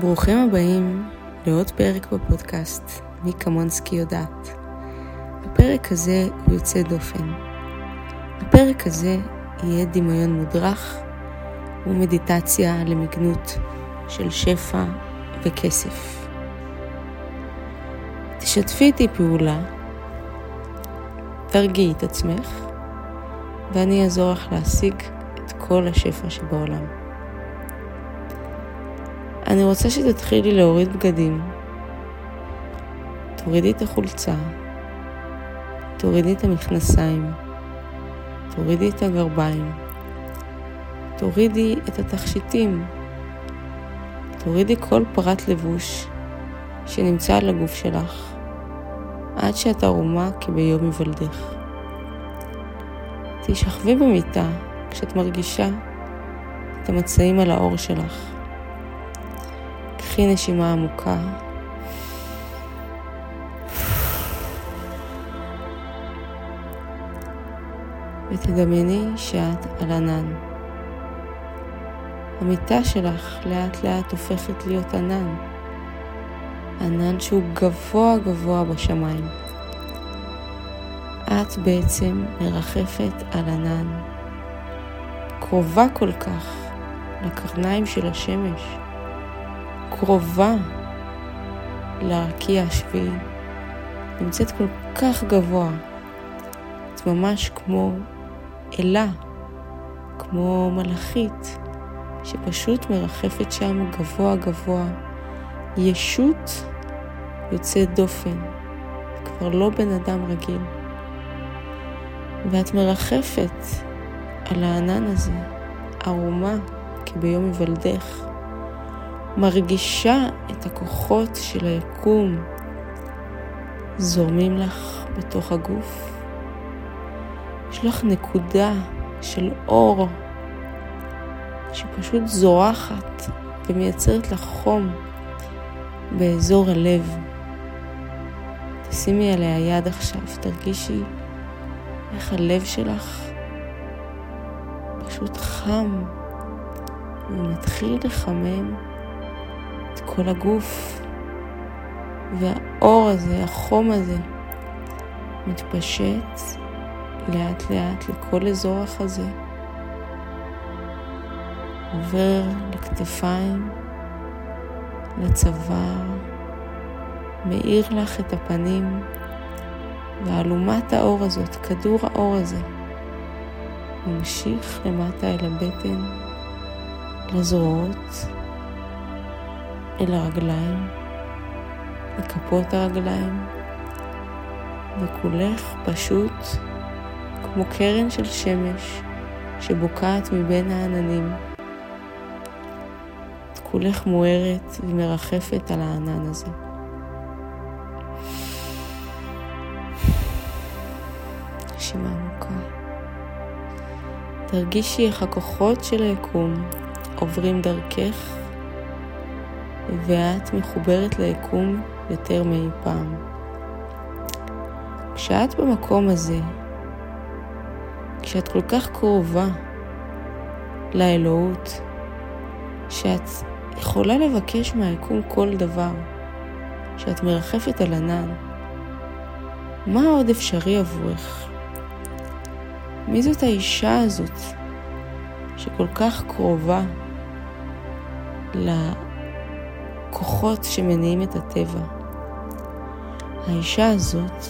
ברוכים הבאים לעוד פרק בפודקאסט, מי כמונסקי יודעת. הפרק הזה הוא יוצא דופן. הפרק הזה יהיה דמיון מודרך ומדיטציה למגנות של שפע וכסף. תשתפי איתי פעולה, תרגיעי את עצמך, ואני אעזור לך להשיג את כל השפע שבעולם. אני רוצה שתתחילי להוריד בגדים. תורידי את החולצה, תורידי את המכנסיים, תורידי את הגרביים, תורידי את התכשיטים, תורידי כל פרט לבוש שנמצא על הגוף שלך, עד שאת ערומה כביום היוולדך. תשכבי במיטה כשאת מרגישה את המצעים על האור שלך. קחי נשימה עמוקה. ותדמייני שאת על ענן. המיטה שלך לאט לאט הופכת להיות ענן. ענן שהוא גבוה גבוה בשמיים. את בעצם מרחפת על ענן, קרובה כל כך לקרניים של השמש. קרובה לרקיע השביעי, נמצאת כל כך גבוה. את ממש כמו אלה, כמו מלאכית, שפשוט מרחפת שם גבוה גבוה. ישות יוצאת דופן, כבר לא בן אדם רגיל. ואת מרחפת על הענן הזה, ערומה כביום היוולדך. מרגישה את הכוחות של היקום זורמים לך בתוך הגוף. יש לך נקודה של אור שפשוט זורחת ומייצרת לך חום באזור הלב. תשימי עליה יד עכשיו, תרגישי איך הלב שלך פשוט חם ומתחיל לחמם. כל הגוף, והאור הזה, החום הזה, מתפשט לאט לאט לכל אזור החזה, עובר לכתפיים, לצוואר, מאיר לך את הפנים, ואלומת האור הזאת, כדור האור הזה, ממשיך למטה אל הבטן, לזרועות, אל הרגליים, לכפות הרגליים, וכולך פשוט כמו קרן של שמש שבוקעת מבין העננים. את כולך מוארת ומרחפת על הענן הזה. נשימה עמוקה. תרגישי איך הכוחות של היקום עוברים דרכך ואת מחוברת ליקום יותר מאי פעם. כשאת במקום הזה, כשאת כל כך קרובה לאלוהות, שאת יכולה לבקש מהיקום כל דבר, שאת מרחפת על ענן, מה עוד אפשרי עבורך? מי זאת האישה הזאת שכל כך קרובה כוחות שמניעים את הטבע. האישה הזאת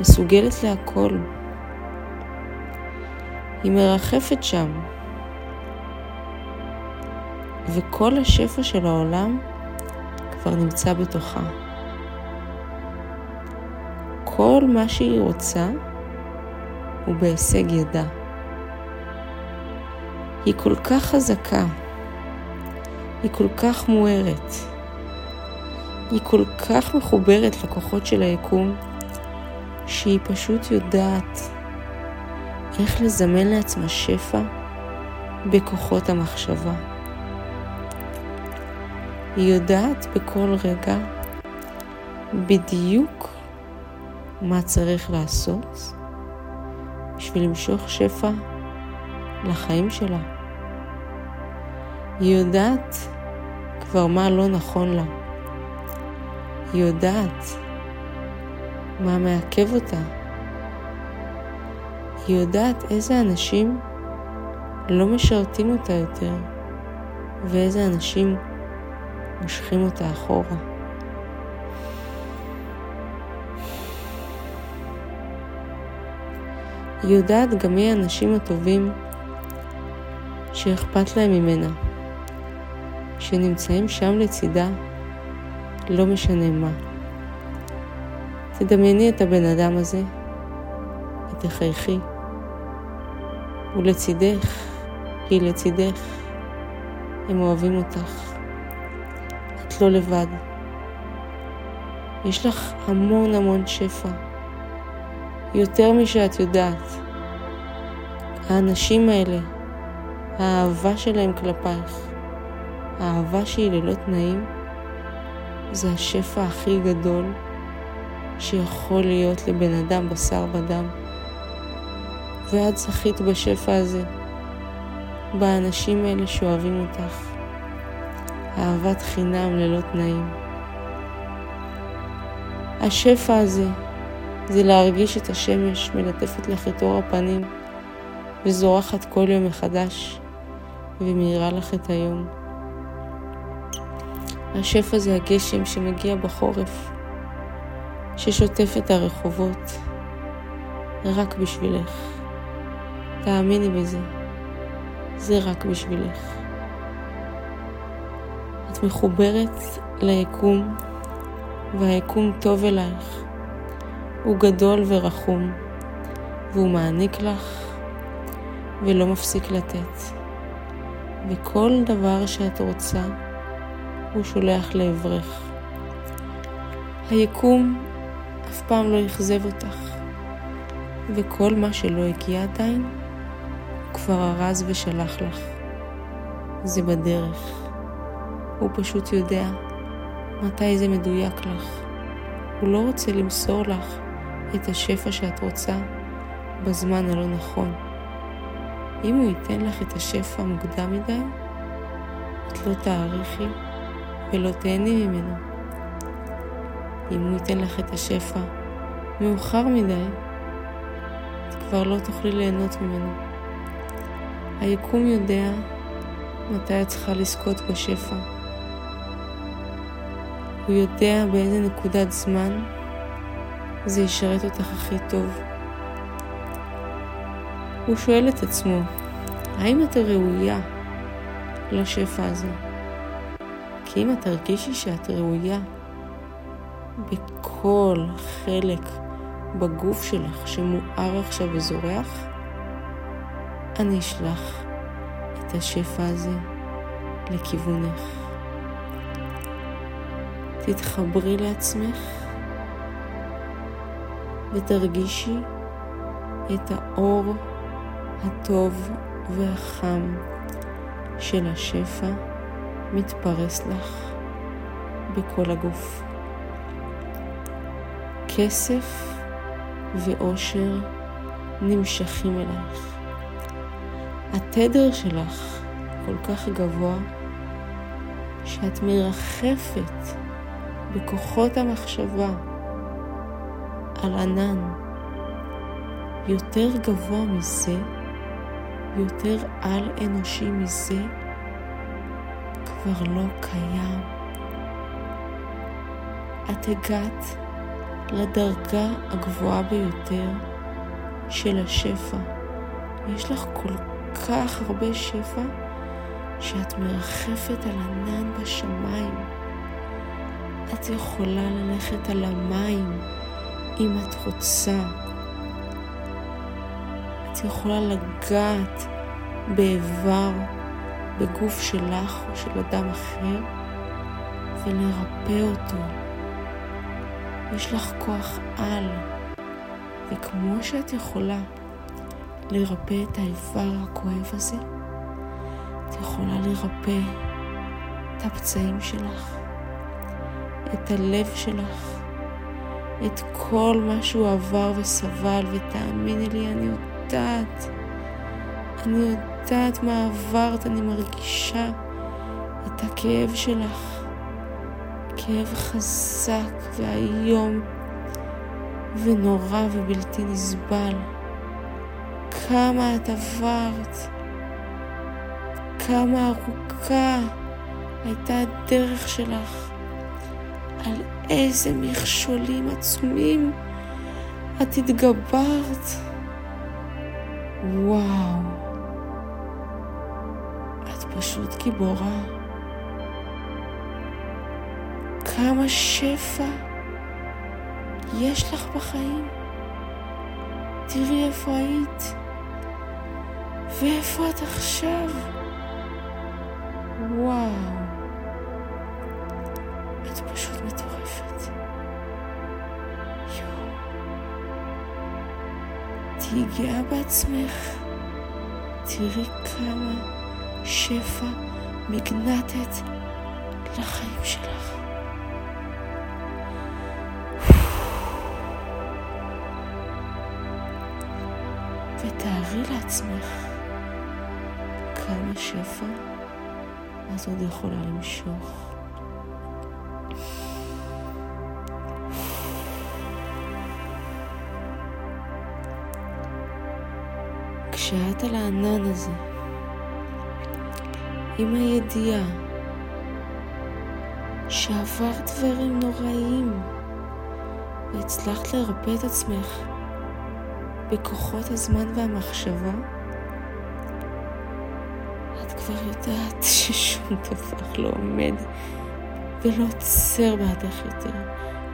מסוגלת להכל. היא מרחפת שם, וכל השפע של העולם כבר נמצא בתוכה. כל מה שהיא רוצה הוא בהישג ידה. היא כל כך חזקה, היא כל כך מוארת. היא כל כך מחוברת לכוחות של היקום, שהיא פשוט יודעת איך לזמן לעצמה שפע בכוחות המחשבה. היא יודעת בכל רגע בדיוק מה צריך לעשות בשביל למשוך שפע לחיים שלה. היא יודעת כבר מה לא נכון לה. היא יודעת מה מעכב אותה. היא יודעת איזה אנשים לא משרתים אותה יותר, ואיזה אנשים מושכים אותה אחורה. היא יודעת גם מי האנשים הטובים שאכפת להם ממנה, שנמצאים שם לצידה, לא משנה מה. תדמייני את הבן אדם הזה ותחייכי. הוא לצידך, היא לצידך, הם אוהבים אותך. את לא לבד. יש לך המון המון שפע, יותר משאת יודעת. האנשים האלה, האהבה שלהם כלפייך, האהבה שהיא ללא תנאים, זה השפע הכי גדול שיכול להיות לבן אדם בשר ודם. ואת זכית בשפע הזה, באנשים האלה שאוהבים אותך. אהבת חינם ללא תנאים. השפע הזה זה להרגיש את השמש מלטפת לך את אור הפנים וזורחת כל יום מחדש ומאירה לך את היום. השפע זה הגשם שמגיע בחורף, ששוטף את הרחובות, רק בשבילך. תאמיני בזה, זה רק בשבילך. את מחוברת ליקום, והיקום טוב אלייך. הוא גדול ורחום, והוא מעניק לך ולא מפסיק לתת. וכל דבר שאת רוצה, הוא שולח לעברך. היקום אף פעם לא אכזב אותך, וכל מה שלא הגיע עדיין, הוא כבר ארז ושלח לך. זה בדרך. הוא פשוט יודע מתי זה מדויק לך. הוא לא רוצה למסור לך את השפע שאת רוצה בזמן הלא נכון. אם הוא ייתן לך את השפע מוקדם מדי, את לא תעריכי ולא תהני ממנו. אם הוא ייתן לך את השפע מאוחר מדי, את כבר לא תוכלי ליהנות ממנו. היקום יודע מתי את צריכה לזכות בשפע. הוא יודע באיזה נקודת זמן זה ישרת אותך הכי טוב. הוא שואל את עצמו, האם את ראויה לשפע הזה? כי אם את תרגישי שאת ראויה בכל חלק בגוף שלך שמואר עכשיו וזורח, אני אשלח את השפע הזה לכיוונך. תתחברי לעצמך ותרגישי את האור הטוב והחם של השפע מתפרס לך בכל הגוף. כסף ואושר נמשכים אלייך. התדר שלך כל כך גבוה, שאת מרחפת בכוחות המחשבה על ענן. יותר גבוה מזה, יותר על אנושי מזה, כבר לא קיים. את הגעת לדרגה הגבוהה ביותר של השפע. יש לך כל כך הרבה שפע שאת מרחפת על ענן בשמיים. את יכולה ללכת על המים אם את רוצה. את יכולה לגעת באיבר בגוף שלך או של אדם אחר ולרפא אותו. יש לך כוח על, וכמו שאת יכולה לרפא את האיבר הכואב הזה, את יכולה לרפא את הפצעים שלך, את הלב שלך, את כל מה שהוא עבר וסבל, ותאמיני לי, אני יודעת, אני יודעת מה עברת, אני מרגישה את הכאב שלך, כאב חזק ואיום ונורא ובלתי נסבל. כמה את עברת, כמה ארוכה הייתה הדרך שלך, על איזה מכשולים עצומים את התגברת. וואו, פשוט גיבורה. כמה שפע יש לך בחיים. תראי איפה היית ואיפה את עכשיו. וואו, את פשוט מטורפת. יואו. תהיי גאה בעצמך. תראי כמה שפע מגנטת לחיים שלך. ותארי לעצמך כמה שפע את עוד יכולה למשוך. כשאת על הענן הזה, עם הידיעה שעברת דברים נוראים והצלחת לרפא את עצמך בכוחות הזמן והמחשבה, את כבר יודעת ששום דבר לא עומד ולא עוצר בעדך יותר.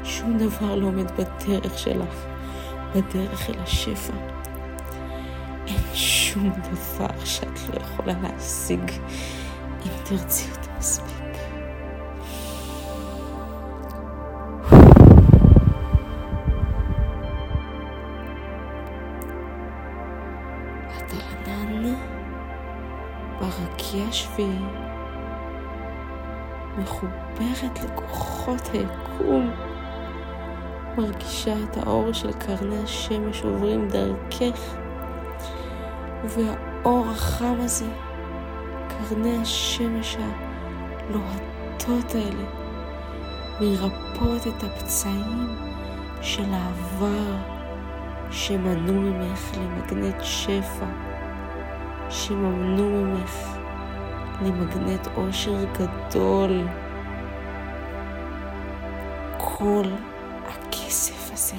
שום דבר לא עומד בדרך שלך, בדרך אל השפע. אין שום דבר שאת לא יכולה להשיג אם תרצי אותו מספיק. את ענן ברקיע שביעי, מחוברת לכוחות היקום, מרגישה את האור של קרני השמש עוברים דרכך. והאור החם הזה, קרני השמש הלוהטות האלה, מרפאות את הפצעים של העבר שמנעו ממך למגנט שפע, שממנו ממך למגנט עושר גדול. כל הכסף הזה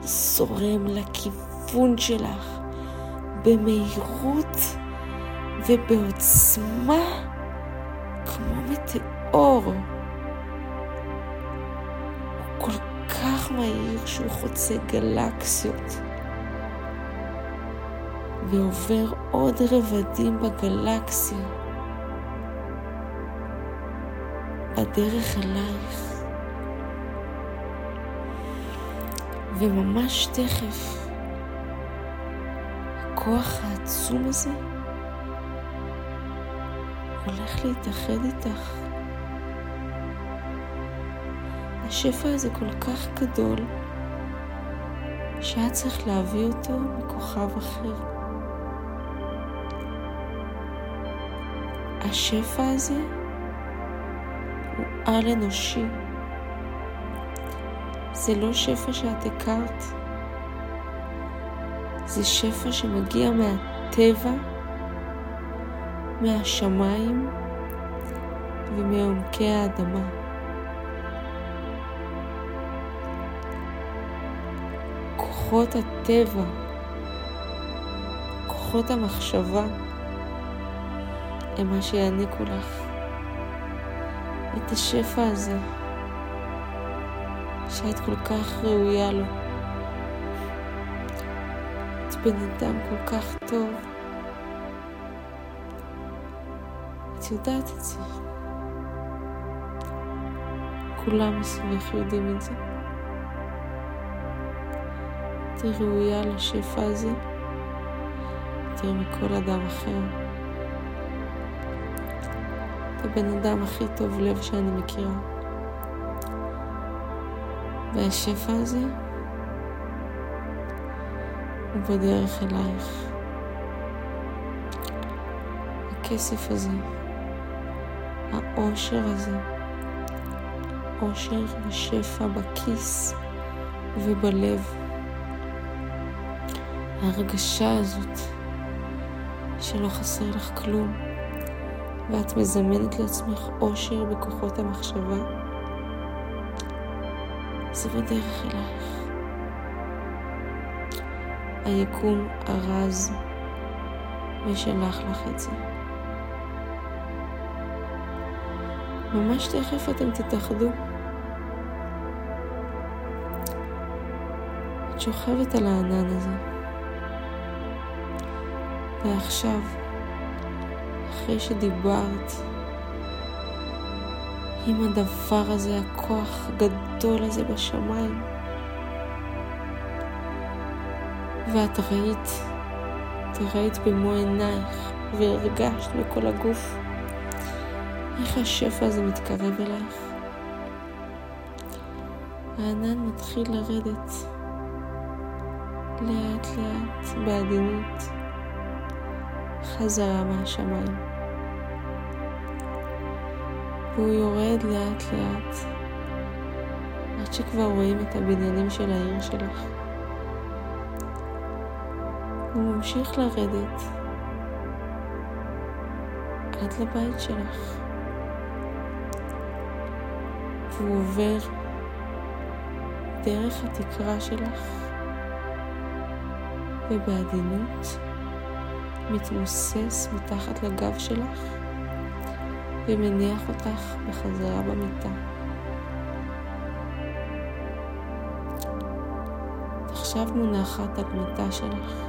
זורם לכיוון שלך. במהירות ובעוצמה כמו מטאור. הוא כל כך מהיר שהוא חוצה גלקסיות ועובר עוד רבדים בגלקסיה בדרך אלייך. וממש תכף הכוח העצום הזה הולך להתאחד איתך. השפע הזה כל כך גדול, שהיה צריך להביא אותו מכוכב אחר. השפע הזה הוא על-אנושי. זה לא שפע שאת הכרת. זה שפע שמגיע מהטבע, מהשמיים ומעומקי האדמה. כוחות הטבע, כוחות המחשבה, הם מה שיעניקו לך את השפע הזה, שאת כל כך ראויה לו. את בן אדם כל כך טוב. את יודעת את זה. כולם מסביבך יודעים את זה. את ראויה לשפע הזה יותר מכל אדם אחר. את הבן אדם הכי טוב לב שאני מכירה. והשפע הזה הוא בדרך אלייך. הכסף הזה, האושר הזה, אושר ושפע בכיס ובלב. ההרגשה הזאת שלא חסר לך כלום, ואת מזמנת לעצמך אושר בכוחות המחשבה, זה בדרך אלייך. היקום ארז ושלח לך את זה. ממש תכף אתם תתאחדו. את שוכבת על הענן הזה. ועכשיו, אחרי שדיברת עם הדבר הזה, הכוח הגדול הזה בשמיים, ואת ראית, את ראית במו עינייך והרגשת בכל הגוף איך השפע הזה מתקרב אלייך. הענן מתחיל לרדת לאט לאט בעדינות חזרה מהשמיים. והוא יורד לאט לאט עד שכבר רואים את הבניינים של העיר שלך. הוא ממשיך לרדת עד לבית שלך. והוא עובר דרך התקרה שלך ובעדינות מתמוסס מתחת לגב שלך ומניח אותך בחזרה במיטה. עכשיו מונחת על מיטה שלך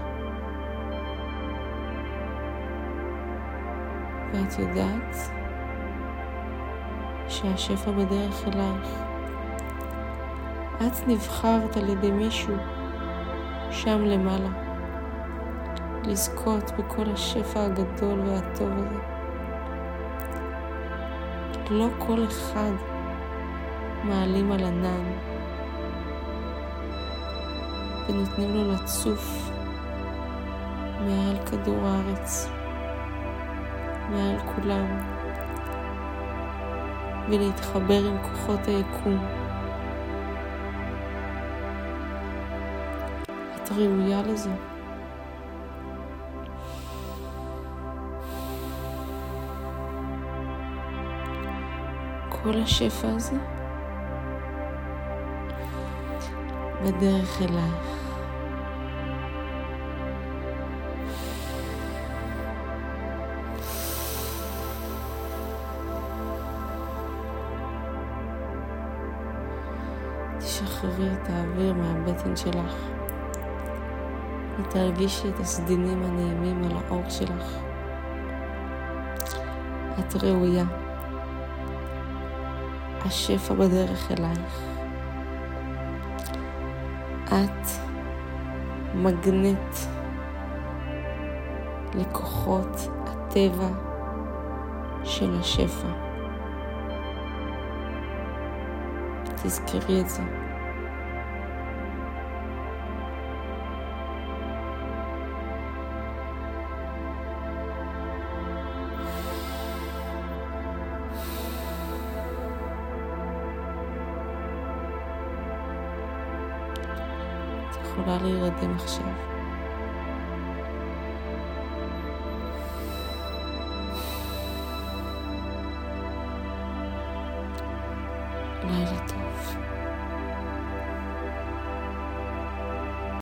ואת יודעת שהשפע בדרך אלייך. את נבחרת על ידי מישהו שם למעלה, לזכות בכל השפע הגדול והטוב הזה. לא כל אחד מעלים על ענן ונותנים לו לצוף מעל כדור הארץ. מעל כולם ולהתחבר עם כוחות היקום. את ראויה לזה. כל השפע הזה בדרך אלייך. תשחררי את האוויר מהבטן שלך ותרגישי את הסדינים הנעימים על האור שלך. את ראויה. השפע בדרך אלייך. את מגנט לכוחות הטבע של השפע. תזכרי את זה. יכולה להירדם עכשיו.